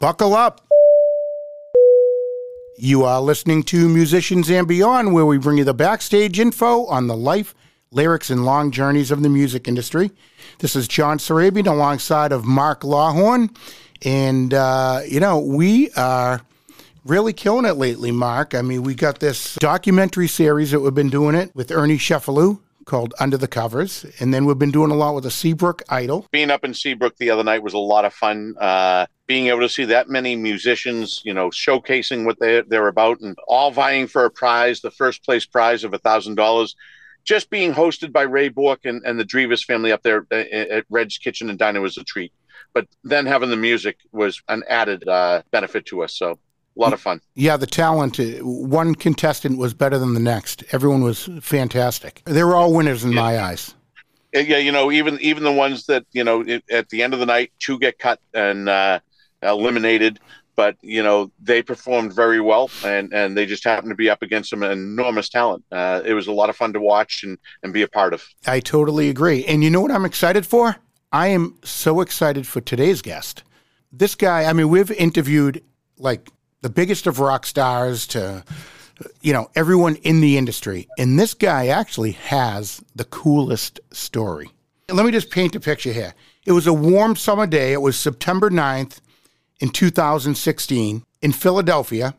Buckle up. You are listening to Musicians and Beyond, where we bring you the backstage info on the life, lyrics, and long journeys of the music industry. This is John Sarabian alongside of Mark Lawhorn. And, uh, you know, we are really killing it lately, Mark. I mean, we got this documentary series that we've been doing it with Ernie Sheffalou called Under the Covers. And then we've been doing a lot with the Seabrook Idol. Being up in Seabrook the other night was a lot of fun. Uh, being able to see that many musicians, you know, showcasing what they're, they're about and all vying for a prize, the first place prize of a $1,000 just being hosted by Ray Bork and, and the Drivas family up there uh, at Red's Kitchen and Diner was a treat. But then having the music was an added uh, benefit to us. So a lot of fun. Yeah, the talent. uh, One contestant was better than the next. Everyone was fantastic. They were all winners in my eyes. Uh, Yeah, you know, even even the ones that you know it, at the end of the night, two get cut and uh, eliminated. But you know they performed very well, and and they just happened to be up against some enormous talent. Uh, it was a lot of fun to watch and and be a part of. I totally agree. And you know what I'm excited for? I am so excited for today's guest. This guy, I mean, we've interviewed like the biggest of rock stars to, you know, everyone in the industry. And this guy actually has the coolest story. Let me just paint a picture here. It was a warm summer day. It was September 9th in 2016 in Philadelphia.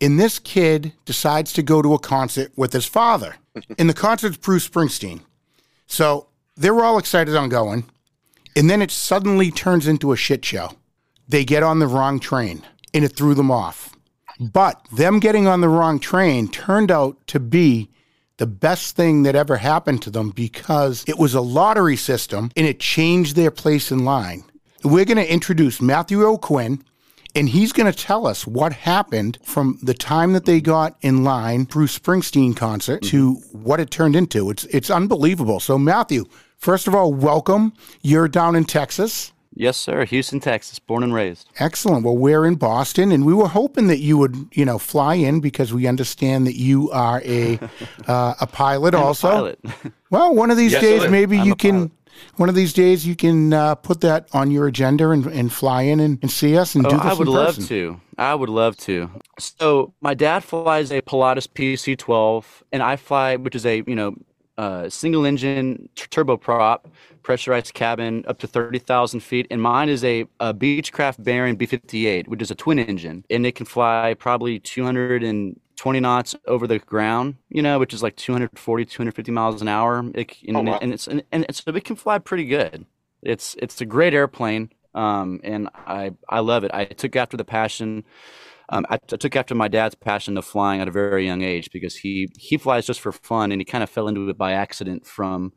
And this kid decides to go to a concert with his father. And the concert's Bruce Springsteen. So they were all excited on going. And then it suddenly turns into a shit show. They get on the wrong train and it threw them off. But them getting on the wrong train turned out to be the best thing that ever happened to them because it was a lottery system and it changed their place in line. We're going to introduce Matthew Aucoin, and he's going to tell us what happened from the time that they got in line Bruce Springsteen concert to what it turned into. It's it's unbelievable. So Matthew, first of all, welcome. You're down in Texas. Yes, sir. Houston, Texas, born and raised. Excellent. Well, we're in Boston, and we were hoping that you would, you know, fly in because we understand that you are a uh, a pilot I'm a also. pilot. Well, one of these Yes, days, sir. maybe I'm you can. pilot. One of these days, you can uh, put that on your agenda and, and fly in and, and see us and Oh, do this I would love to. I would love to. So my dad flies a Pilatus PC-12, and I fly, which is a you know, uh, single engine t- turboprop, pressurized cabin up to thirty thousand feet, and mine is a, a Beechcraft Baron B58, which is a twin engine, and it can fly probably 220 knots over the ground, you know, which is like 240, 250 miles an hour. It, and, Oh, wow. and it's and, and so it can fly pretty good. It's it's a great airplane, um, and I I love it. I took after the passion. Um, I, t- took after my dad's passion of flying at a very young age because he he flies just for fun, and he kind of fell into it by accident from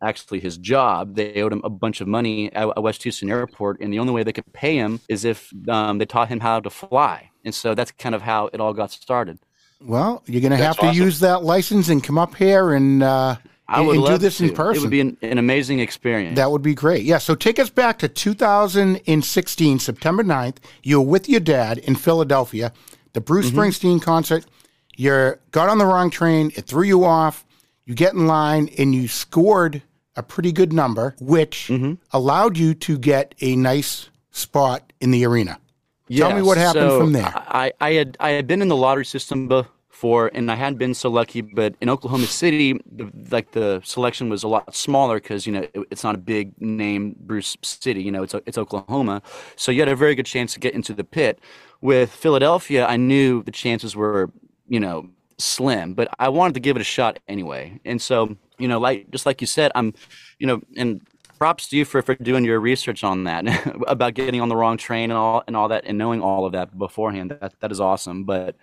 actually his job. They owed him a bunch of money at, at West Houston Airport, and the only way they could pay him is if um, they taught him how to fly. And so that's kind of how it all got started. Well, you're going to have to awesome. use that license and come up here and uh, I and, would and do this to. in It would be an, an amazing experience. That would be great. Yeah. So take us back to 2016, September 9th. You were with your dad in Philadelphia, the Bruce Mm-hmm. Springsteen concert. You got on the wrong train. It threw you off. You get in line and you scored a pretty good number, which Mm-hmm. allowed you to get a nice spot in the arena. Tell me what happened so from there. I, I had I had been in the lottery system before, and I hadn't been so lucky. But in Oklahoma City, the, like the selection was a lot smaller because you know it, it's not a big name Bruce City. You know, it's it's Oklahoma, so you had a very good chance to get into the pit. With Philadelphia, I knew the chances were you know slim, but I wanted to give it a shot anyway. And so you know, like just like you said, I'm you know, and props to you for, for doing your research on that about getting on the wrong train and all and all that and knowing all of that beforehand. That that is awesome. But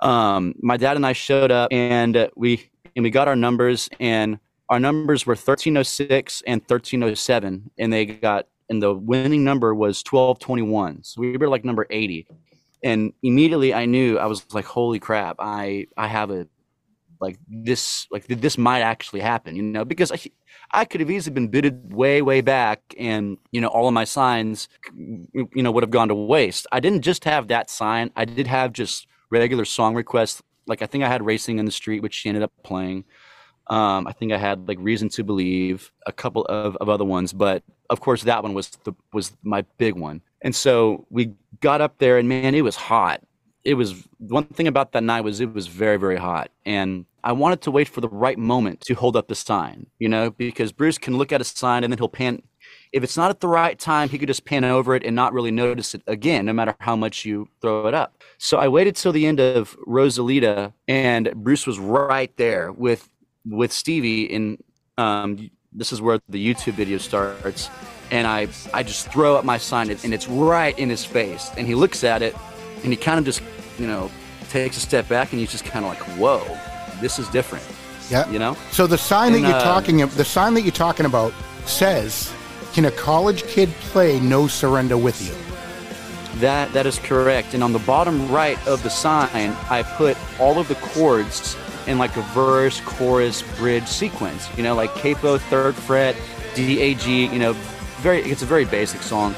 um, my dad and I showed up and we and we got our numbers and our numbers were 1306 and 1307 and they got and the winning number was 1221. So we were like number 80. And immediately I knew I was like, holy crap, I I have a like this like this might actually happen, you know, because I, I could have easily been booted way way back and you know all of my signs you know would have gone to waste. I didn't just have that sign. I did have just regular song requests. Like I think I had Racing in the Street which she ended up playing. Um, I think I had like Reason to Believe, a couple of, of other ones, but of course that one was the was my big one. And so we got up there, and man, it was hot. It was one thing about that night was it was very very hot, and I wanted to wait for the right moment to hold up the sign, you know, because Bruce can look at a sign and then he'll pan. If it's not at the right time, he could just pan over it and not really notice it again, no matter how much you throw it up. So I waited till the end of Rosalita, and Bruce was right there with with Stevie. And um, this is where the YouTube video starts. And I I just throw up my sign, and it's right in his face. And he looks at it, and he kind of just you know takes a step back, and he's just kind of like, "Whoa." this is different. Yeah. You know? So the sign And, that you're uh, talking the sign that you're talking about says, "Can a college kid play No Surrender with you?" That that is correct. And on the bottom right of the sign, I put all of the chords in like a verse, chorus, bridge sequence. You know, like capo, third fret, D, A, G. You know, very. It's a very basic song.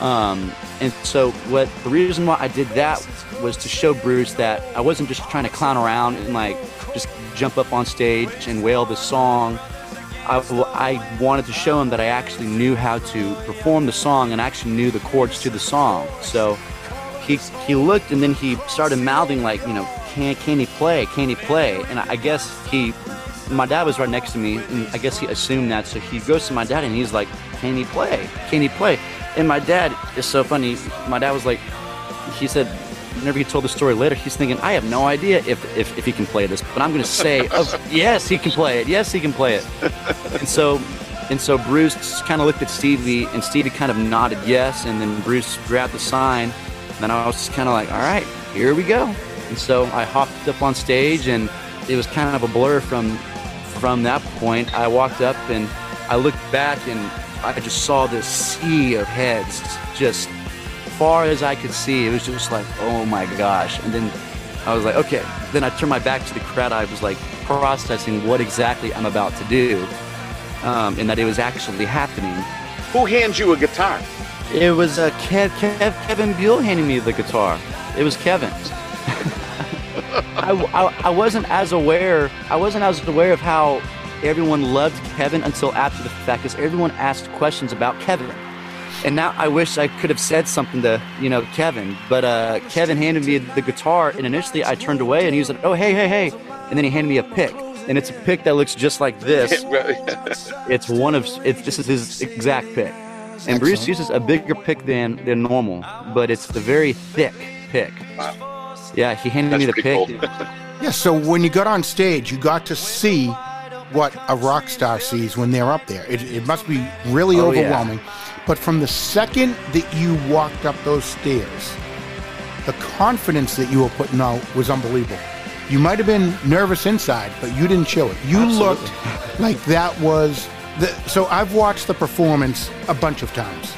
Um, and so what the reason why I did that was to show Bruce that I wasn't just trying to clown around and like just jump up on stage and wail the song. I, I wanted to show him that I actually knew how to perform the song and actually knew the chords to the song. So he he looked and then he started mouthing like, you know, can can he play? Can he play? And I guess he my dad was right next to me and I guess he assumed that. So he goes to my dad and he's like, Can he play? Can he play? And my dad is so funny. My dad was like he said whenever he told the story later, he's thinking, I have no idea if, if, if he can play this, but I'm going to say, oh, yes, he can play it. Yes, he can play it. And so, and so Bruce kind of looked at Stevie, and Stevie kind of nodded yes, and then Bruce grabbed the sign. And then I was just kind of like, all right, here we go. And so I hopped up on stage, and it was kind of a blur from from that point. I walked up and I looked back, and I just saw this sea of heads just far as I could see, it was just like, oh my gosh. And then I was like, okay. Then I turned my back to the crowd. I was like processing what exactly I'm about to do, um, and that it was actually happening. Who hands you a guitar? It was uh, Kev, Kev, Kevin Buell handing me the guitar. It was Kevin. I, I, I wasn't as aware. I wasn't as aware of how everyone loved Kevin until after the fact, because everyone asked questions about Kevin. And now I wish I could have said something to, you know, Kevin. But uh, Kevin handed me the guitar, and initially I turned away, and he was like, "Oh, hey, hey, hey!" And then he handed me a pick, and it's a pick that looks just like this. It's one of it's this is his exact pick. And Bruce uses a bigger pick than than normal, but it's a very thick pick. Yeah, he handed me the pick. cool. Yeah. So when you got on stage, you got to see what a rock star sees when they're up there. It, it must be really Oh, yeah. overwhelming. But from the second that you walked up those stairs, the confidence that you were putting out was unbelievable. You might have been nervous inside, but you didn't show it. You Absolutely. looked like that was the. So I've watched the performance a bunch of times,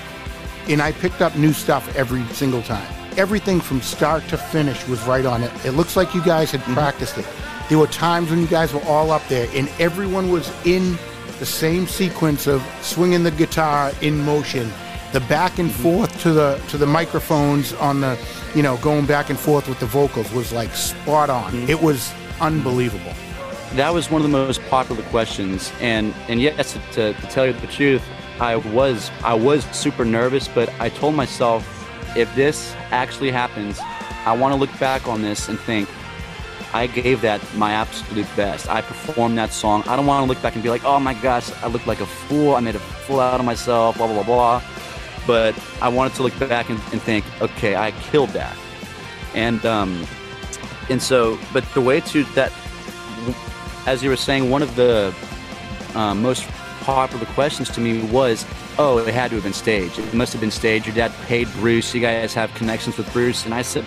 and I picked up new stuff every single time. Everything from start to finish was right on it. It looks like you guys had mm-hmm. practiced it. There were times when you guys were all up there, and everyone was in the same sequence of swinging the guitar in motion, the back and mm-hmm. forth to the to the microphones on the, you know, going back and forth with the vocals was like spot on. Mm-hmm. It was unbelievable. That was one of the most popular questions, and and yes, to, to tell you the truth, I was I was super nervous, but I told myself, if this actually happens, I want to look back on this and think, I gave that my absolute best. I performed that song. I don't want to look back and be like, oh my gosh, I looked like a fool. I made a fool out of myself. Blah blah blah blah. But I wanted to look back and, and think, okay, I killed that, and um, and so, but the way to that as you were saying, one of the um, most popular questions to me was, "Oh, it had to have been staged. It must have been staged. Your dad paid Bruce. You guys have connections with Bruce." And I said,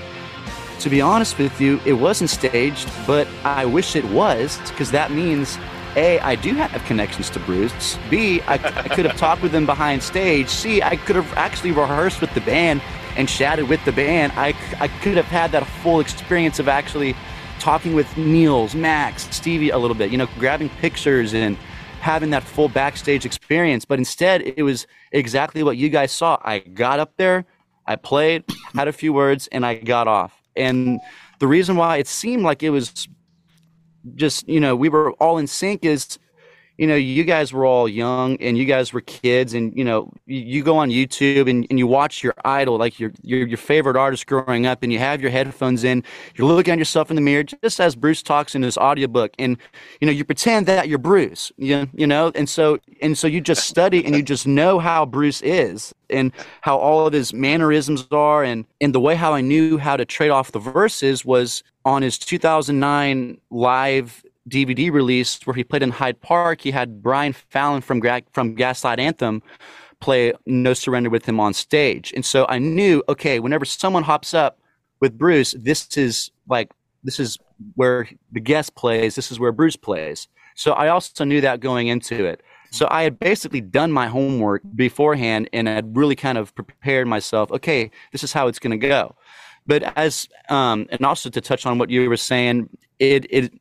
"To be honest with you, it wasn't staged, but I wish it was, because that means." A, I do have connections to Bruce. B, I, I could have talked with him behind stage. C, I could have actually rehearsed with the band and chatted with the band. I, I could have had that full experience of actually talking with Nils, Max, Stevie a little bit, you know, grabbing pictures and having that full backstage experience. But instead, it was exactly what you guys saw. I got up there, I played, had a few words, and I got off. And the reason why it seemed like it was just you know we were all in sync is you know, you guys were all young and you guys were kids, and you know, you, you go on YouTube and, and you watch your idol, like your, your your favorite artist growing up, and you have your headphones in, you're looking at yourself in the mirror, just as Bruce talks in his audiobook, and you know, you pretend that you're Bruce, you, you know, and so and so you just study and you just know how Bruce is and how all of his mannerisms are, and and the way how I knew how to trade off the verses was on his 2009 live DVD release where he played in Hyde Park. He had Brian Fallon from from Gaslight Anthem play No Surrender with him on stage, and so I knew okay, whenever someone hops up with Bruce, this is like this is where the guest plays. This is where Bruce plays. So I also knew that going into it. So I had basically done my homework beforehand and had really kind of prepared myself. Okay, this is how it's going to go. But as um, and also to touch on what you were saying, it it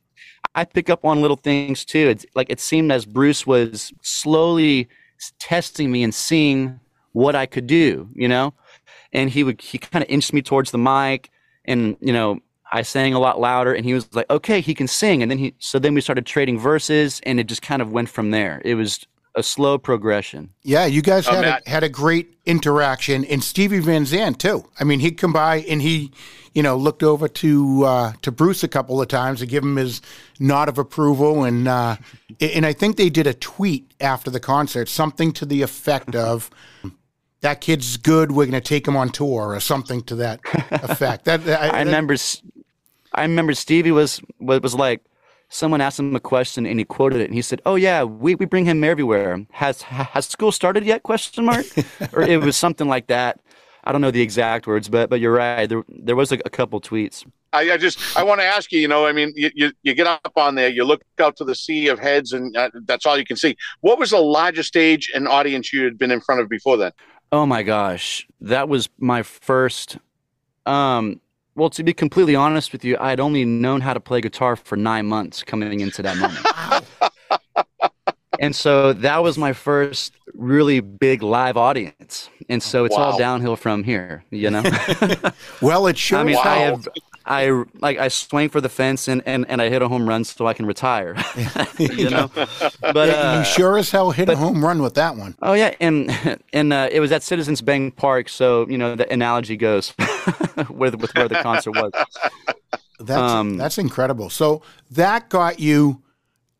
I pick up on little things too. It's like it seemed as Bruce was slowly testing me and seeing what I could do, you know? And he would he kind of inched me towards the mic and you know, I sang a lot louder and he was like, "Okay, he can sing." And then he so then we started trading verses and it just kind of went from there. It was a slow progression. Yeah, you guys oh, had a, had a great interaction, and Stevie Van Zandt too. I mean, he'd come by and he, you know, looked over to uh, to Bruce a couple of times to give him his nod of approval, and uh, and I think they did a tweet after the concert, something to the effect of. That kid's good. We're going to take him on tour, or something to that effect. That I, I remember. I remember Stevie was was like, someone asked him a question and he quoted it and he said, "Oh yeah, we, we bring him everywhere. Has has school started yet?" Question mark, or it was something like that. I don't know the exact words, but but you're right. There there was a, a couple tweets. I, I, just I want to ask you. You know, I mean, you, you, you get up on there, you look out to the sea of heads, and uh, that's all you can see. What was the largest stage and audience you had been in front of before then? Oh my gosh, that was my first. Um, well, to be completely honest with you, I had only known how to play guitar for nine months coming into that moment. and so that was my first really big live audience. And so it's wow. all downhill from here, you know? well, it sure I mean, wow. I have I like I swing for the fence and, and, and I hit a home run so I can retire. you know, but yeah, uh, you sure as hell hit but, a home run with that one. Oh yeah, and and uh, it was at Citizens Bank Park, so you know the analogy goes with with where the concert was. That's um, that's incredible. So that got you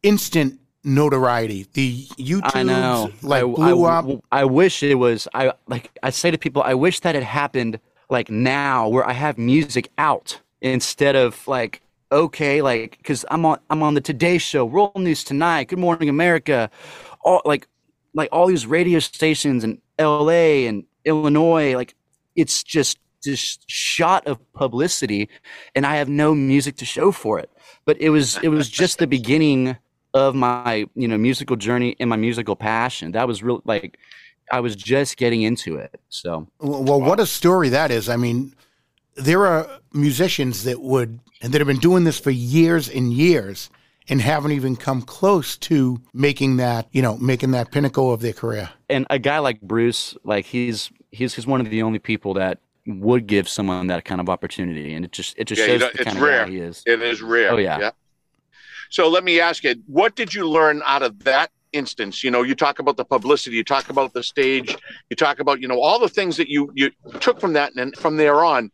instant notoriety. The YouTube I know. like I, blew I, up. I wish it was. I like I say to people, I wish that had happened like now where I have music out instead of like okay like because i'm on i'm on the today show world news tonight good morning america all like like all these radio stations in la and illinois like it's just this shot of publicity and i have no music to show for it. But it was it was just the beginning of my you know musical journey and my musical passion. That was really like i was just getting into it so. Well what a story that is. I mean there are musicians that would and that have been doing this for years and years and haven't even come close to making that you know making that pinnacle of their career. And a guy like bruce like he's he's he's one of the only people that would give someone that kind of opportunity. And it just it just yeah, shows you know, the kind rare. of guy he is. It is rare. Oh yeah. yeah. So let me ask you what did you learn out of that instance? You know you talk about the publicity you talk about the stage you talk about you know all the things that you you took from that and from there on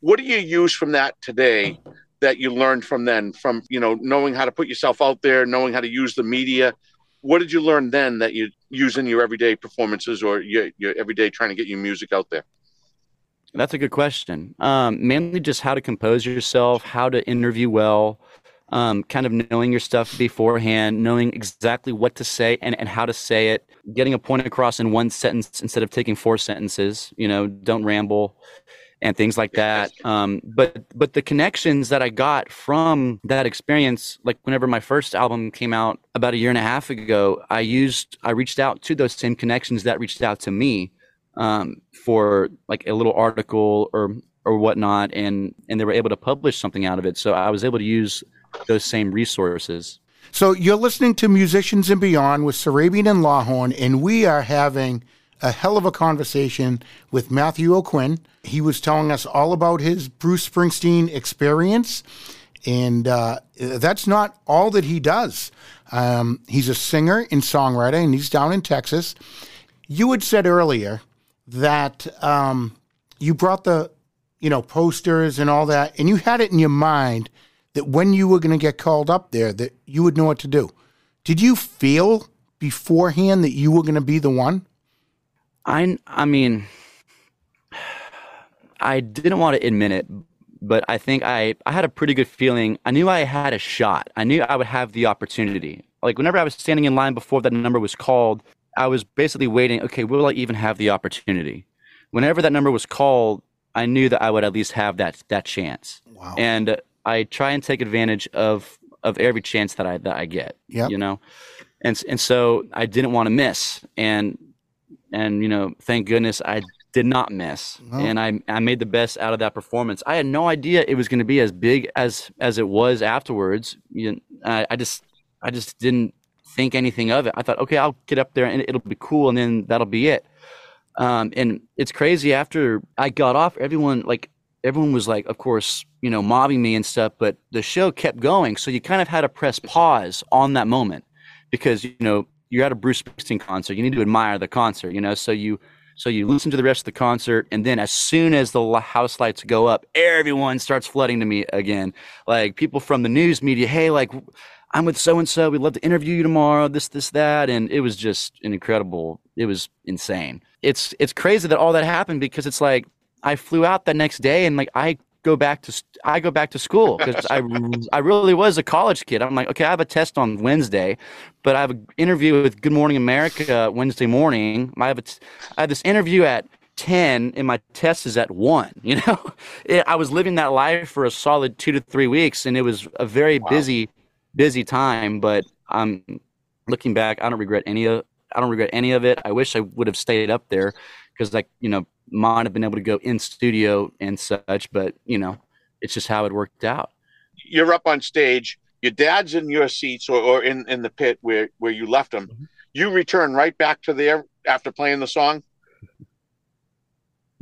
what do you use from that today that you learned from then from you know knowing how to put yourself out there knowing how to use the media? What did you learn then that you use in your everyday performances or your, your everyday trying to get your music out there? That's a good question. Um, mainly just how to compose yourself how to interview well um, kind of knowing your stuff beforehand knowing exactly what to say and, and how to say it getting a point across in one sentence instead of taking four sentences you know don't ramble and things like that. Um, but but the connections that I got from that experience, like whenever my first album came out about a year and a half ago, I used I reached out to those same connections that reached out to me um, for like a little article or or whatnot, and and they were able to publish something out of it. So I was able to use those same resources. So you're listening to Musicians and Beyond with Sarabian and Lawhorn, and we are having a hell of a conversation with Matthew Aucoin. He was telling us all about his Bruce Springsteen experience and uh, that's not all that he does. Um, he's a singer and songwriter, and he's down in Texas. You had said earlier that um, you brought the, you know, posters and all that, and you had it in your mind that when you were going to get called up there, that you would know what to do. Did you feel beforehand that you were going to be the one? I, I mean, I didn't want to admit it, but I think I, I had a pretty good feeling. I knew I had a shot. I knew I would have the opportunity. Like whenever I was standing in line before that number was called, I was basically waiting, okay, will I even have the opportunity? Whenever that number was called, I knew that I would at least have that that chance. Wow. And I try and take advantage of of every chance that I that I get. Yeah. You know? And and so I didn't want to miss. And and you know, thank goodness I did not miss, oh. and I I made the best out of that performance. I had no idea it was going to be as big as as it was afterwards. You know, I, I just I just didn't think anything of it. I thought, okay, I'll get up there and it'll be cool, and then that'll be it. Um, and it's crazy. After I got off, everyone like everyone was like, of course, you know, mobbing me and stuff. But the show kept going, so you kind of had to press pause on that moment because you know you're at a Bruce Springsteen concert. You need to admire the concert, you know. So you so you listen to the rest of the concert, and then as soon as the house lights go up, everyone starts flooding to me again. Like people from the news media, hey, like I'm with so and so. We'd love to interview you tomorrow. This, this, that, and it was just an incredible. It was insane. It's it's crazy that all that happened because it's like I flew out the next day and like I go back to I go back to school because I I really was a college kid. I'm like, okay, I have a test on Wednesday, but I have an interview with Good Morning America Wednesday morning. I have a t- I have this interview at 10 and my test is at 1 you know it, i was living that life for a solid two to three weeks and it was a very wow. busy busy time but i'm looking back i don't regret any of i don't regret any of it i wish i would have stayed up there because like you know might have been able to go in studio and such, but you know, it's just how it worked out. You're up on stage. Your dad's in your seats or, or in, in the pit where, where you left him. Mm-hmm. You return right back to there after playing the song.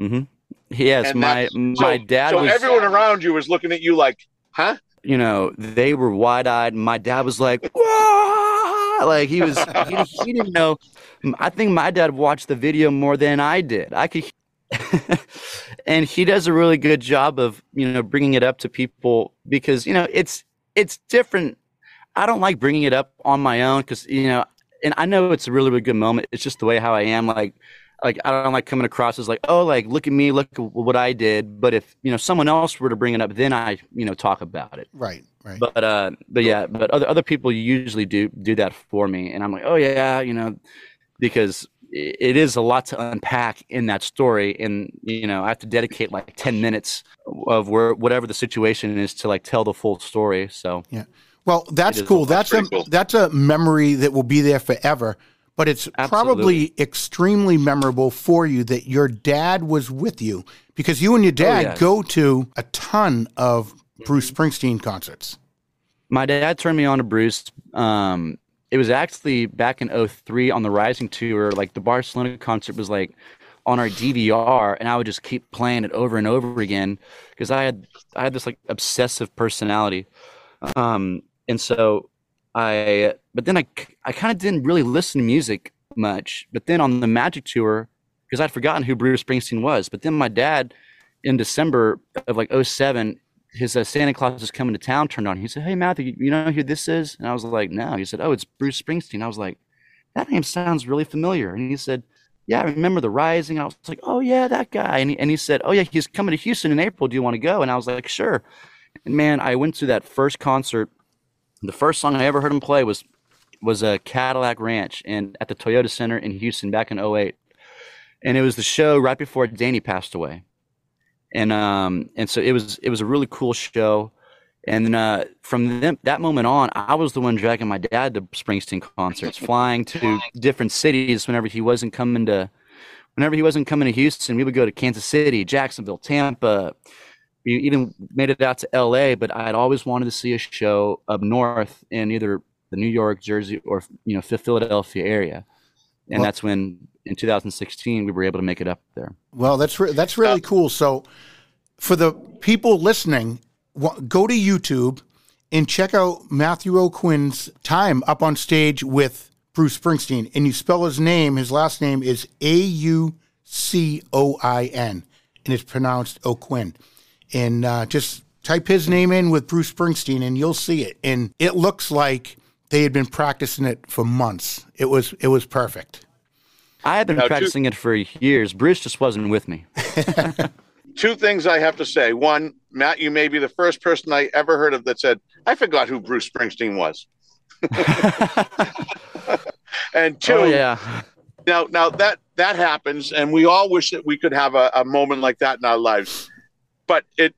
Mm-hmm. Yes, and my my so, dad. So was, everyone around you was looking at you like, huh? You know, they were wide eyed. My dad was like, Whoa! like he was. he, he didn't know. I think my dad watched the video more than I did. I could and he does a really good job of you know bringing it up to people because you know it's it's different. I don't like bringing it up on my own because you know and i know it's a really really good moment. It's just the way how i am. Like like i don't like coming across as like oh like look at me look at what i did. But if you know someone else were to bring it up then i you know talk about it. Right right. But uh but yeah but other other people usually do do that for me. And i'm like oh yeah you know because it is a lot to unpack in that story. And you know i have to dedicate like 10 minutes of where whatever the situation is to like tell the full story. So yeah. Well that's cool. that's a cool. that's a memory that will be there forever but it's Absolutely. probably extremely memorable for you that your dad was with you because you and your oh, dad oh, yeah. go to a ton of bruce springsteen concerts. My dad turned me on to bruce um, it was actually back in 03 on the Rising tour. Like the Barcelona concert was like on our DVR, and I would just keep playing it over and over again because I had I had this like obsessive personality, um, and so I. But then I I kind of didn't really listen to music much. But then on the Magic tour, because I'd forgotten who Bruce Springsteen was. But then my dad, in December of like 07, his uh, Santa Claus is coming to town turned on. He said, "Hey Matthew, you know who this is?" And I was like, "No." He said, "Oh, it's Bruce Springsteen." I was like, "That name sounds really familiar." And he said, "Yeah, I remember the Rising." I was like, "Oh yeah, that guy." And he, and he said, "Oh yeah, he's coming to Houston in April. Do you want to go?" And I was like, "Sure." And man, I went to that first concert. The first song I ever heard him play was was a Cadillac Ranch and at the Toyota Center in Houston back in 08. And it was the show right before Danny passed away and um and so it was it was a really cool show and then uh, from them, that moment on, I was the one dragging my dad to Springsteen concerts, flying to different cities whenever he wasn't coming to, whenever he wasn't coming to Houston. We would go to Kansas City, Jacksonville, Tampa. We even made it out to L.A. But I had always wanted to see a show up north in either the New York, Jersey, or you know Philadelphia area, and well, that's when in 2016 we were able to make it up there. Well, that's re- that's really cool. So, for the people listening, go to YouTube and check out Matthew Aucoin's time up on stage with Bruce Springsteen. And you spell his name, his last name is A U C O I N, and it's pronounced O'Quinn. And uh, just type his name in with Bruce Springsteen, and you'll see it. And it looks like they had been practicing it for months. It was it was perfect. I had been now, practicing two, it for years. Bruce just wasn't with me. two things I have to say. One, Matt, you may be the first person I ever heard of that said, I forgot who Bruce Springsteen was. and two, oh, yeah. Now, now that that happens, and we all wish that we could have a, a moment like that in our lives. But it,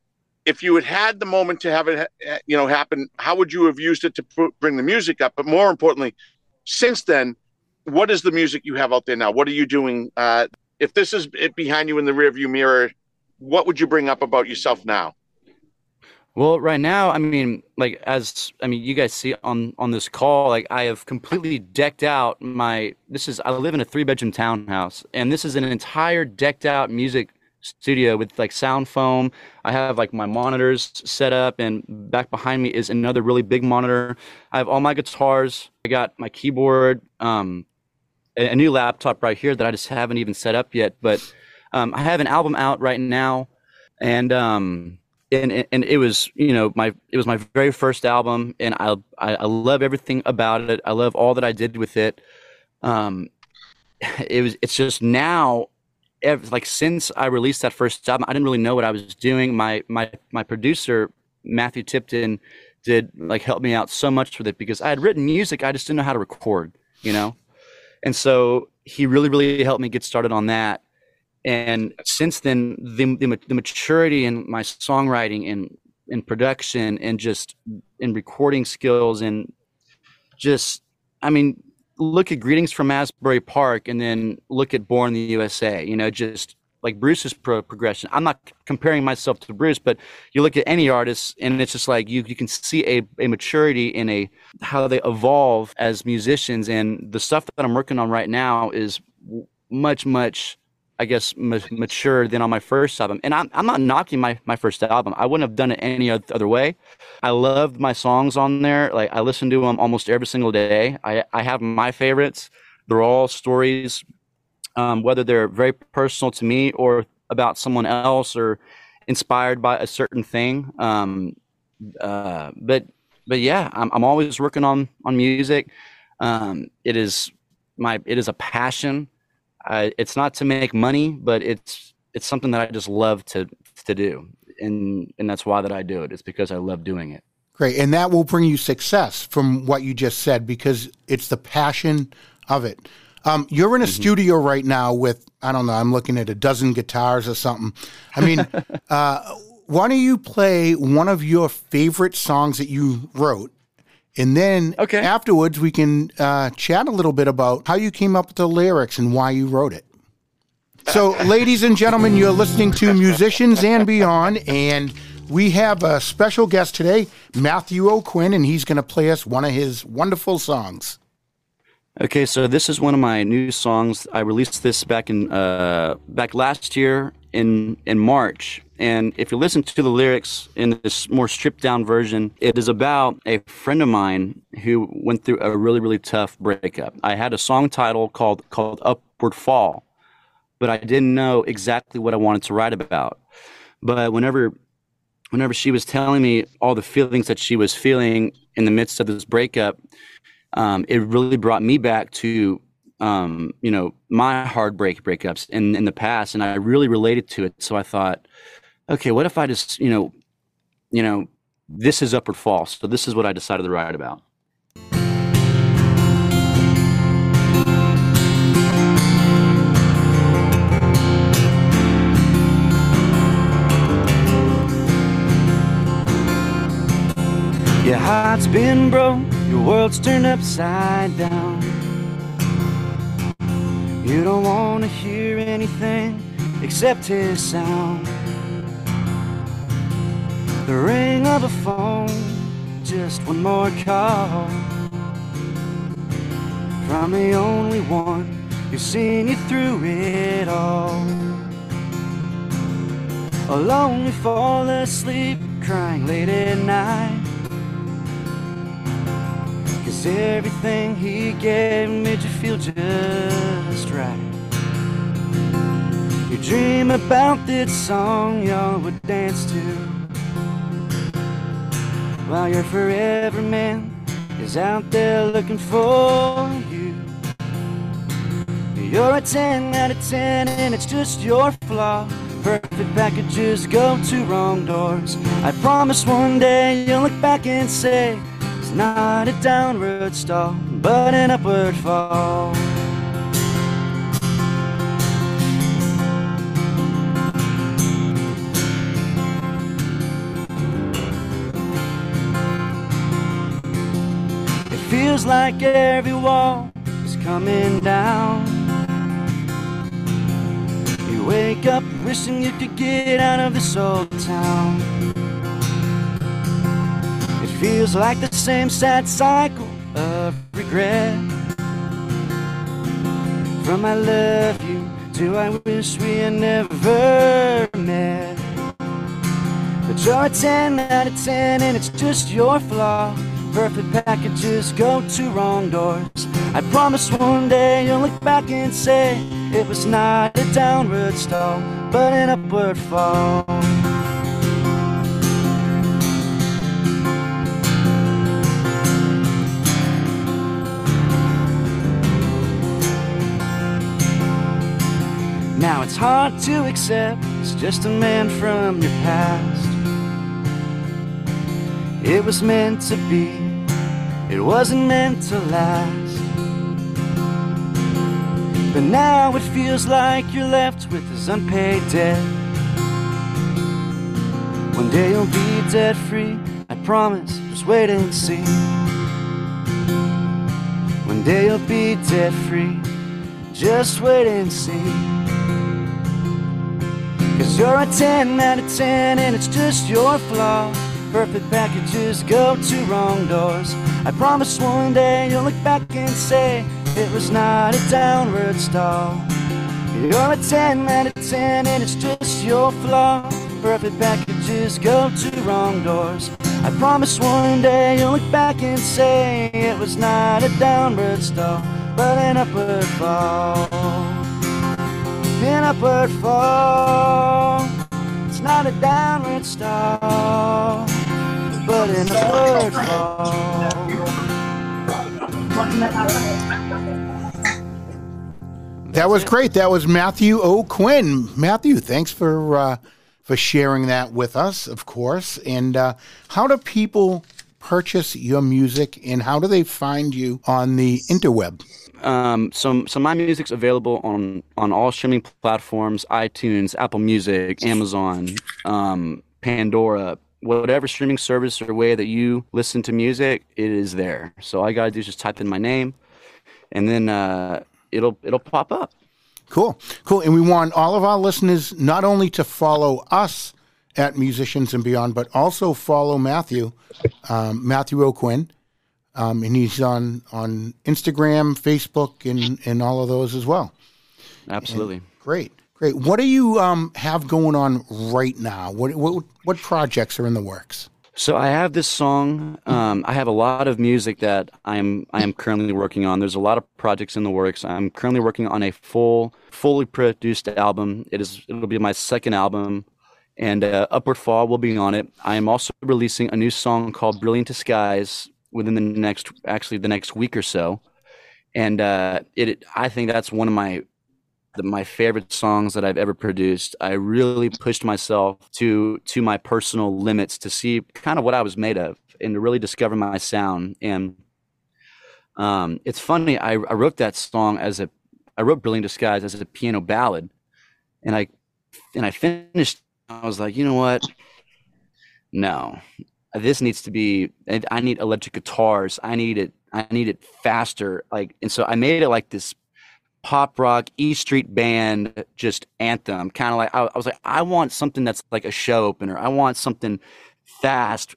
if you had had the moment to have it, you know, happen, how would you have used it to bring the music up? But more importantly, since then, what is the music you have out there now? What are you doing? Uh, if this is it behind you in the rearview mirror, what would you bring up about yourself now? Well, right now, I mean, like as I mean, you guys see on on this call, like I have completely decked out my. This is I live in a three bedroom townhouse, and this is an entire decked out music studio with like sound foam. I have like my monitors set up, and back behind me is another really big monitor. I have all my guitars. I got my keyboard, um, a, a new laptop right here that I just haven't even set up yet. But um, I have an album out right now, and um, and and it was you know my it was my very first album, and I I, love everything about it. I love all that I did with it. Um, it was it's just now like since I released that first album, I didn't really know what I was doing. My my my producer Matthew Tipton did like help me out so much with it because I had written music, I just didn't know how to record, you know, and so he really really helped me get started on that and since then the, the, the maturity in my songwriting and in production and just in recording skills and just i mean look at greetings from asbury park and then look at born in the usa you know just like bruce's pro- progression. I'm not comparing myself to bruce but you look at any artist and it's just like you, you can see a, a maturity in a how they evolve as musicians. And the stuff that i'm working on right now is much much I guess, m- mature than on my first album. And I'm, I'm not knocking my, my first album. I wouldn't have done it any other way. I loved my songs on there. Like I listen to them almost every single day. I, I have my favorites. They're all stories, um, whether they're very personal to me or about someone else or inspired by a certain thing. Um, uh, but but yeah, I'm, I'm always working on on music. Um, it is my it is a passion I, it's not to make money, but it's it's something that I just love to to do, and and that's why that I do it. It's because I love doing it. Great, and that will bring you success from what you just said because it's the passion of it. Um, you're in a mm-hmm. studio right now with I don't know. I'm looking at a dozen guitars or something. I mean, uh, why don't you play one of your favorite songs that you wrote and then okay. afterwards, we can uh, chat a little bit about how you came up with the lyrics and why you wrote it. So, ladies and gentlemen, you're listening to Musicians and Beyond, and we have a special guest today, Matthew Aucoin, and he's going to play us one of his wonderful songs. Okay, so this is one of my new songs. I released this back in uh, back last year in in March, and if you listen to the lyrics in this more stripped down version, it is about a friend of mine who went through a really, really tough breakup. I had a song title called called Upward Fall, but I didn't know exactly what I wanted to write about. But whenever whenever she was telling me all the feelings that she was feeling in the midst of this breakup, um, it really brought me back to um, you know my heartbreak breakups in in the past, and I really related to it. So I thought, okay, what if I just, you know, you know, this is up or false. So this is what I decided to write about. Your heart's been broke, your world's turned upside down. You don't want to hear anything except his sound the ring of a phone, just one more call from the only one who's seen you through it all. Alone you fall asleep, crying late at night. Cause everything he gave made you feel just right. You dream about that song y'all would dance to. While your forever man is out there looking for you. You're a 10 out of 10 and it's just your flaw. Perfect packages go to wrong doors. I promise one day you'll look back and say, It's not a downward stall, but an upward fall. It feels like every wall is coming down. You wake up wishing you could get out of this old town. Feels like the same sad cycle of regret. From I love you to I wish we had never met. But you're a 10 out of 10 and it's just your flaw. Perfect packages go to wrong doors. I promise one day you'll look back and say it was not a downward stall, but an upward fall. Hard to accept it's just a man from your past. It was meant to be, it wasn't meant to last. But now it feels like you're left with this unpaid debt. One day you'll be debt free, I promise, just wait and see. One day you'll be debt free, just wait and see. You're a 10 out of 10 and it's just your flaw. Perfect packages go to wrong doors. I promise one day you'll look back and say it was not a downward stall. You're a 10 out of 10 and it's just your flaw. Perfect packages go to wrong doors. I promise one day you'll look back and say it was not a downward stall, but an upward fall an upward fall. It's not a downward stall, but an upward fall. That was great. That was Matthew Aucoin. Matthew, thanks for uh, for sharing that with us, of course. And uh, how do people purchase your music, and how do they find you on the interweb? Um, so, so my music's available on on all streaming platforms: iTunes, Apple Music, Amazon, um, Pandora, whatever streaming service or way that you listen to music, it is there. So all I gotta do is just type in my name, and then uh, it'll it'll pop up. Cool, cool. And we want all of our listeners not only to follow us at Musicians and Beyond, but also follow Matthew, um, Matthew Aucoin. Um, and he's on, on Instagram, Facebook, and, and all of those as well. Absolutely. And great, great. What do you um, have going on right now? What, what what projects are in the works? So I have this song. Um, I have a lot of music that I am I am currently working on. There's a lot of projects in the works. I'm currently working on a full, fully produced album. It is it'll be my second album, and uh, Upward Fall will be on it. I am also releasing a new song called Brilliant Disguise within the next actually the next week or so, and uh, it I think that's one of my the, my favorite songs that I've ever produced. I really pushed myself to to my personal limits to see kind of what I was made of and to really discover my sound. And um, it's funny, I, I wrote that song as a I wrote Brilliant Disguise as a piano ballad, and I and I finished. I was like, you know what? No, this needs to be. I need electric guitars. I need it. I need it faster. Like, and so I made it like this pop rock E Street Band just anthem. Kind of like I, I, was like, I want something that's like a show opener. I want something fast,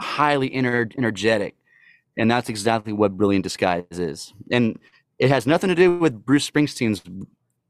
highly ener- energetic, and that's exactly what Brilliant Disguise is. And it has nothing to do with Bruce Springsteen's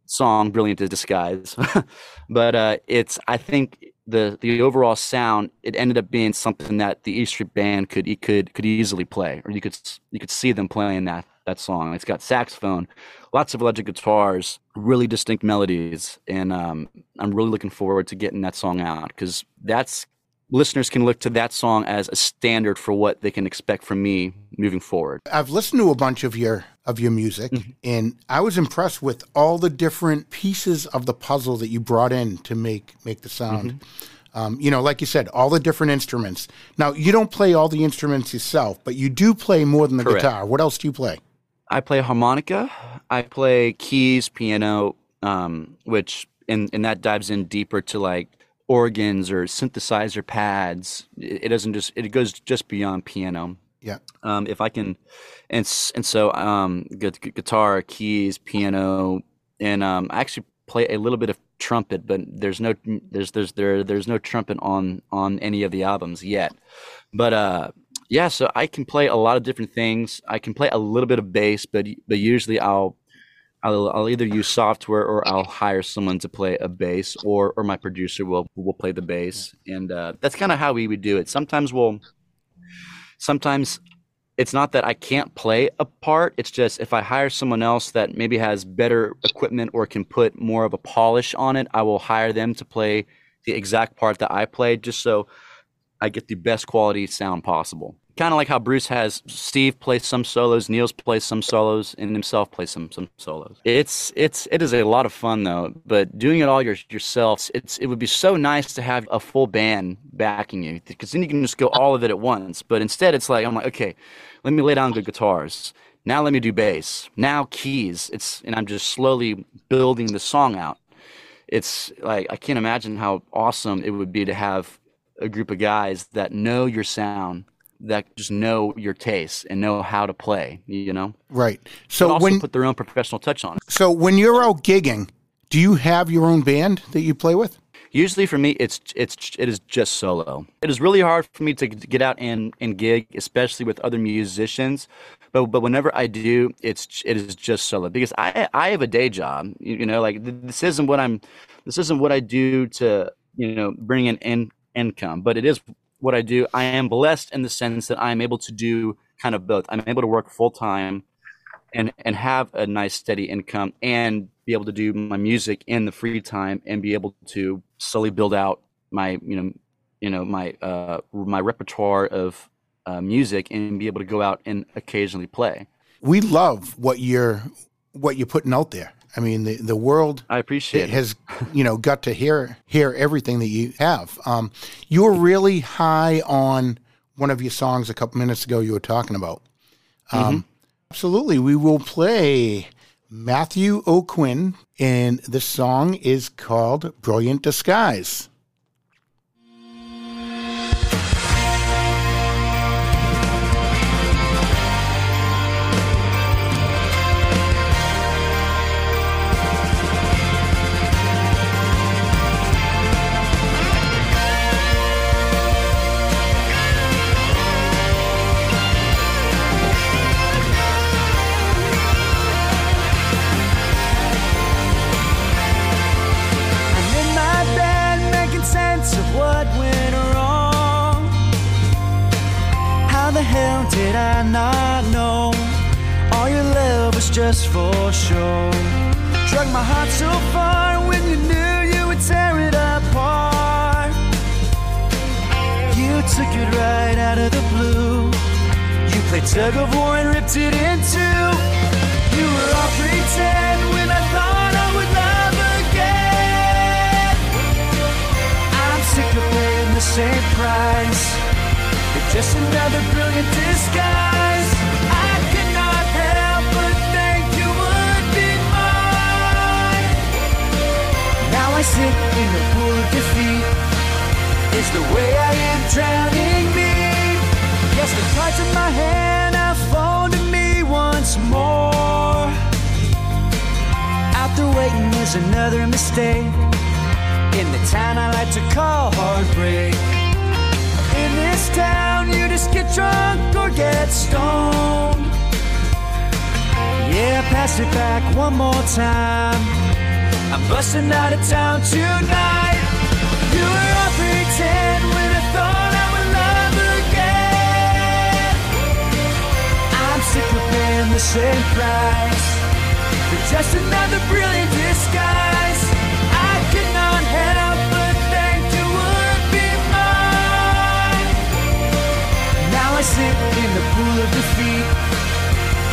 song "Brilliant Disguise," but uh, it's I think the the overall sound, it ended up being something that the E Street Band could could could easily play, or you could you could see them playing that that song. It's got saxophone, lots of electric guitars, really distinct melodies, and um, I'm really looking forward to getting that song out because that's listeners can look to that song as a standard for what they can expect from me moving forward. I've listened to a bunch of your of your music mm-hmm. and I was impressed with all the different pieces of the puzzle that you brought in to make make the sound. Mm-hmm. Um, you know, like you said, all the different instruments. Now, you don't play all the instruments yourself, but you do play more than the Correct. guitar. What else do you play? I play harmonica. I play keys, piano, um, which and and that dives in deeper to like organs or synthesizer pads. It, it doesn't just it goes just beyond piano. Yeah. Um, if I can, and and so um, guitar, keys, piano, and um, I actually play a little bit of trumpet, but there's no there's there's there there's no trumpet on on any of the albums yet. But uh, yeah, so I can play a lot of different things. I can play a little bit of bass, but but usually I'll I'll, I'll either use software or I'll hire someone to play a bass, or or my producer will will play the bass, and uh, that's kind of how we would do it. Sometimes we'll, sometimes it's not that I can't play a part. It's just if I hire someone else that maybe has better equipment or can put more of a polish on it, I will hire them to play the exact part that I played, just so I get the best quality sound possible kind of like how Bruce has Steve play some solos, Nils plays some solos, and himself plays some some solos. It's it's it is a lot of fun though, but doing it all your, yourself, it's it would be so nice to have a full band backing you because then you can just go all of it at once. But instead, it's like I'm like, okay, let me lay down good guitars. Now let me do bass. Now keys. It's and I'm just slowly building the song out. It's like I can't imagine how awesome it would be to have a group of guys that know your sound that just know your taste and know how to play, you know? Right. So also when put their own professional touch on it. So when you're out gigging, do you have your own band that you play with? Usually for me, it's it's it is just solo. It is really hard for me to get out and, and gig, especially with other musicians. But but whenever I do, it's it is just solo because I I have a day job. You, you know, like this isn't what I'm. This isn't what I do to you know bring in, in income, but it is what I do, I am blessed in the sense that I am able to do kind of both. I'm able to work full time and and have a nice steady income and be able to do my music in the free time and be able to slowly build out my you know you know my uh my repertoire of uh, music and be able to go out and occasionally play. We love what you're what you're putting out there. I mean, the, the world I appreciate has you know got to hear hear everything that you have. Um, you were really high on one of your songs a couple minutes ago. You were talking about. Um, mm-hmm. Absolutely, we will play Matthew Aucoin, and the song is called "Brilliant Disguise." Sit in the pool of defeat. Is the way I am drowning me. Yes, the cards in my hand have to me once more. There waiting is another mistake. In the town I like to call heartbreak. In this town, you just get drunk or get stoned. Yeah, pass it back one more time. I'm busting out of town tonight. You were all pretend when I thought I would love again. I'm sick of paying the same price for just another brilliant. Sit in the pool of defeat.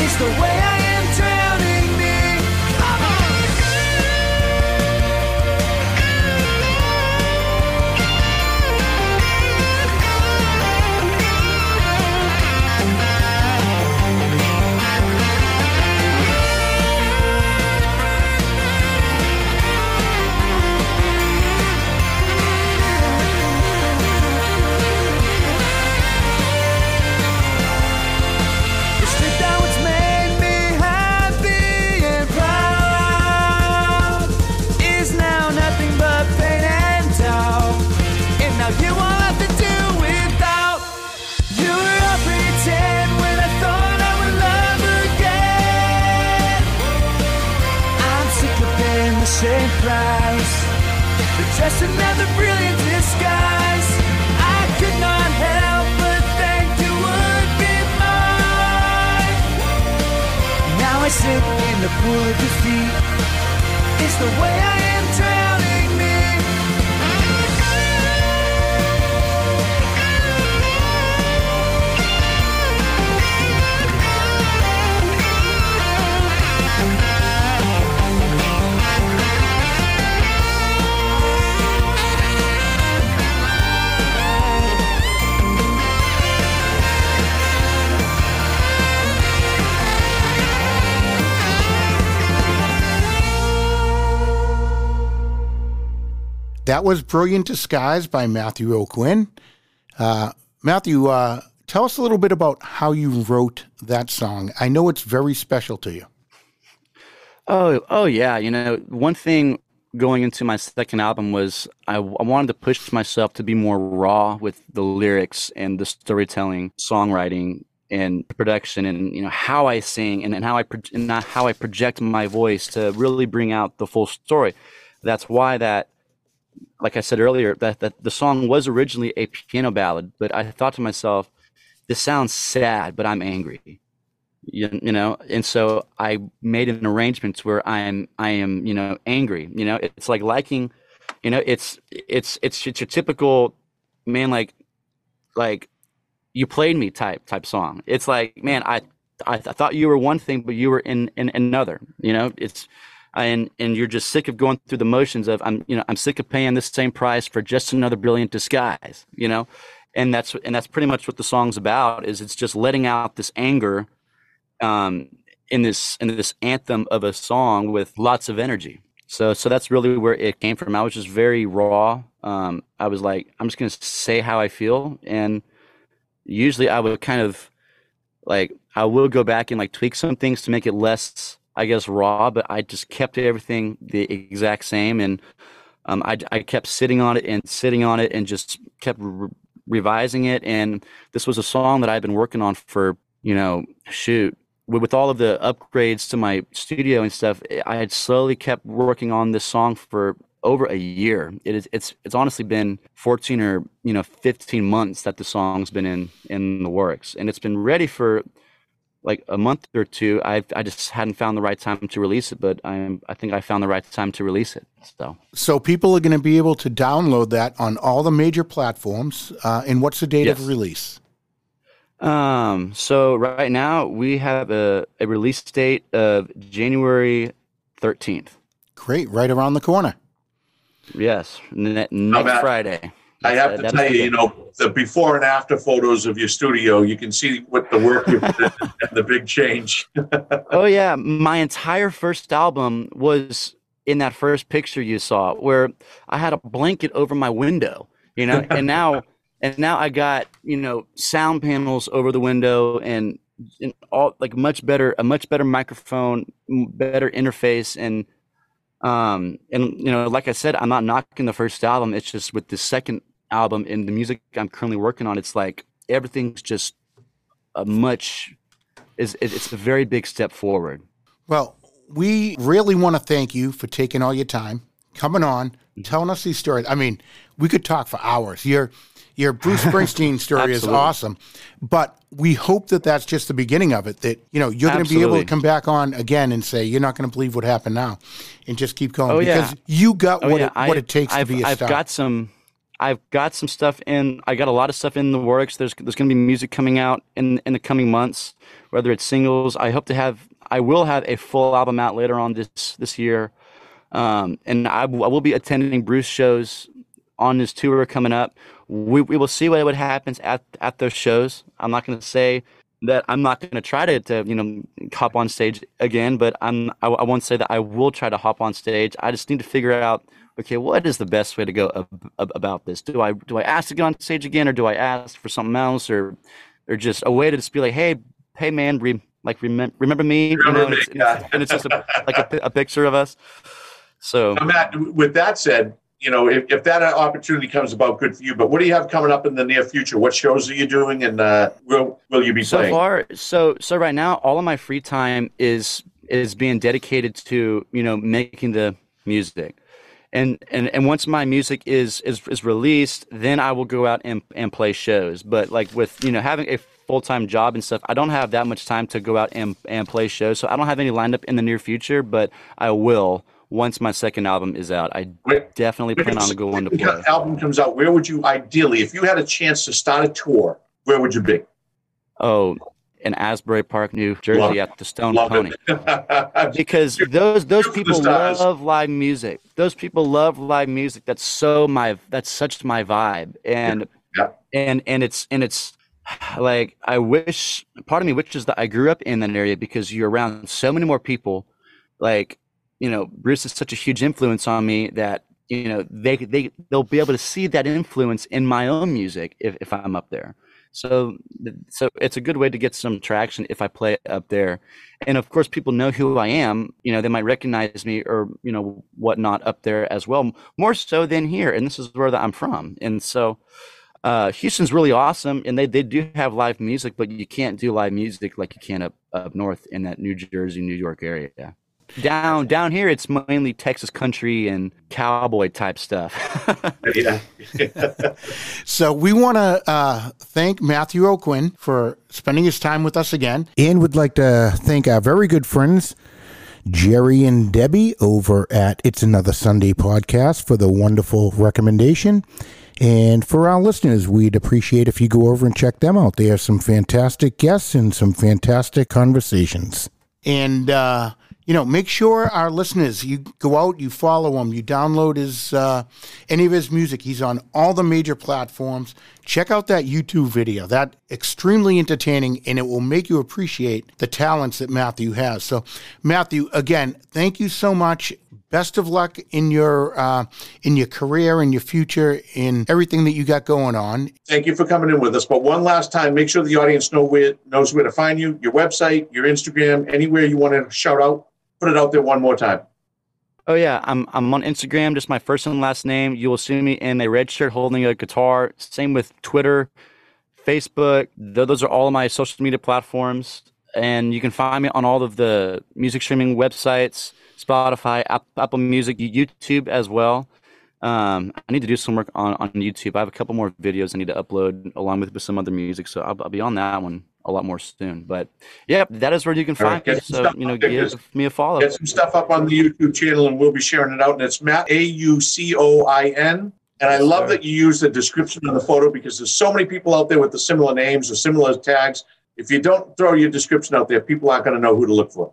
It's the way I am same price for just another brilliant disguise. I could not help but think you would be mine. Now I sit in the pool of defeat. It's the way I am That was Brilliant Disguise by Matthew Aucoin. Uh, Matthew, uh, tell us a little bit about how you wrote that song. I know it's very special to you. Oh, oh yeah. You know, one thing going into my second album was I, I wanted to push myself to be more raw with the lyrics and the storytelling, songwriting, and production, and you know how I sing and, and how I pro- and how I project my voice to really bring out the full story. That's why that, like I said earlier, that that the song was originally a piano ballad, but I thought to myself, this sounds sad, but I'm angry. You, you know? And so i made an arrangement where i'm i am you know angry. You know it's like liking you know it's it's it's it's your typical man like like you played me type type song. It's like man i i, th- I thought you were one thing but you were in, in another you know? It's and and you're just sick of going through the motions of i'm you know i'm sick of paying this same price for just another brilliant disguise you know and that's and that's pretty much what the song's about is it's just letting out this anger um, in this in this anthem of a song with lots of energy. So so that's really where it came from. I was just very raw. Um, I was like, I'm just gonna say how I feel, and usually I would kind of like I will go back and like tweak some things to make it less, I guess, raw. But I just kept everything the exact same, and um, I I kept sitting on it and sitting on it and just kept re- revising it. And this was a song that I've been working on for you know shoot with, with all of the upgrades to my studio and stuff, I had slowly kept working on this song for over a year. It is it's it's honestly been 14 or you know 15 months that the song's been in in the works, and it's been ready for like a month or two. I I just hadn't found the right time to release it, but I'm I think I found the right time to release it. So So people are going to be able to download that on all the major platforms. Uh, and what's the date Yes. of release? Um, so right now we have a, a release date of January 13th. Great, right around the corner. Yes, ne- next Friday. I have to tell you, you know, the before and after photos of your studio, you can see what the work you put in and the big change. Oh yeah, my entire first album was in that first picture you saw where I had a blanket over my window, you know, and now and now I got, you know, sound panels over the window and, and all like much better a much better microphone, better interface and um and you know, like I said, I'm not knocking the first album. It's just with the second album and the music I'm currently working on, it's like everything's just a much is it's a very big step forward. Well, we really want to thank you for taking all your time, coming on, mm-hmm. telling us these stories. I mean, we could talk for hours. Your your Bruce Springsteen story is awesome, but we hope that that's just the beginning of it. That you know you're going to be able to come back on again and say you're not going to believe what happened now, and just keep going Oh, yeah. because you got Oh, what yeah, it, what I- it takes I've, to be a I've star. got some. I've got some stuff in. I got a lot of stuff in the works. There's there's going to be music coming out in in the coming months. Whether it's singles, I hope to have. I will have a full album out later on this this year, um, and I, w- I will be attending Bruce shows on his tour coming up. We we will see what what happens at at those shows. I'm not going to say that I'm not going to try to, to you know hop on stage again, but I'm I, I won't say that I will try to hop on stage. I just need to figure out okay what is the best way to go ab- ab- about this. Do I do I ask to get on stage again, or do I ask for something else, or or just a way to just be like hey hey man re, like remem- remember me Remember you know and me, it's, and it's, and it's just a, like a, a picture of us. So Now, Matt, with that said, you know, if, if that opportunity comes about, good for you. But what do you have coming up in the near future? What shows are you doing, and uh, will will you be so playing? far so so right now all of my free time is is being dedicated to you know making the music and and and once my music is is is released then i will go out and and play shows. But like with you know having a full-time job and stuff i don't have that much time to go out and and play shows. So i don't have any lined up in the near future but i will once my second album is out. I Where- definitely plan on going to play album comes out, where would you ideally, if you had a chance to start a tour, where would you be? oh in asbury park new jersey Love- at the stone pony because those those people love live music. Those people love live music. That's so my that's such my vibe. And Yeah. and and it's and it's like I wish part of me wishes that I grew up in that area because you're around so many more people. Like, you know, Bruce is such a huge influence on me that, you know, they they they'll be able to see that influence in my own music if, if I'm up there. So so it's a good way to get some traction if I play up there. And of course people know who i am. You know they might recognize me or you know whatnot up there as well more so than here. And this is where that i'm from. And so uh, houston's really awesome and they, they do have live music but you can't do live music like you can up, up north in that new jersey new york area down down here it's mainly texas country and cowboy type stuff yeah. So we want to uh, thank Matthew Aucoin for spending his time with us again, and would like to thank our very good friends Jerry and Debbie over at It's Another Sunday podcast for the wonderful recommendation. And for our listeners, we'd appreciate if you go over and check them out. They have some fantastic guests and some fantastic conversations. And uh, you know, make sure our listeners, you go out, you follow him, you download his uh, any of his music. He's on all the major platforms. Check out that YouTube video. That extremely entertaining, and it will make you appreciate the talents that Matthew has. So, Matthew, again, thank you so much. Best of luck in your uh, in your career, in your future, in everything that you got going on. Thank you for coming in with us. But one last time, make sure the audience know where knows where to find you, your website, your Instagram, anywhere you want to shout out. Put it out there one more time. Oh yeah, I'm I'm on Instagram, just my first and last name. You will see me in a red shirt holding a guitar. Same with Twitter, Facebook. Th- those are all of my social media platforms, and you can find me on all of the music streaming websites, Spotify, App, Apple Music, YouTube as well. Um, I need to do some work on, on YouTube. I have a couple more videos I need to upload along with, with some other music, so I'll, I'll be on that one a lot more soon. But yeah, that is where you can All right, find me. So you know, there, me a follow. Get some stuff up on the YouTube channel, and we'll be sharing it out. And it's Matt A U C O I N. And I love that you use the description of the photo because there's so many people out there with the similar names or similar tags. If you don't throw your description out there, people aren't going to know who to look for.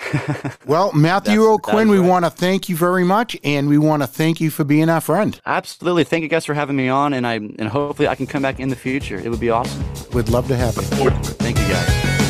Well, Matthew That's- Aucoin, that we right. want to thank you very much, and we want to thank you for being our friend. Absolutely. Thank you guys for having me on, and I and hopefully I can come back in the future. It would be awesome. We'd love to have you. Thank you guys.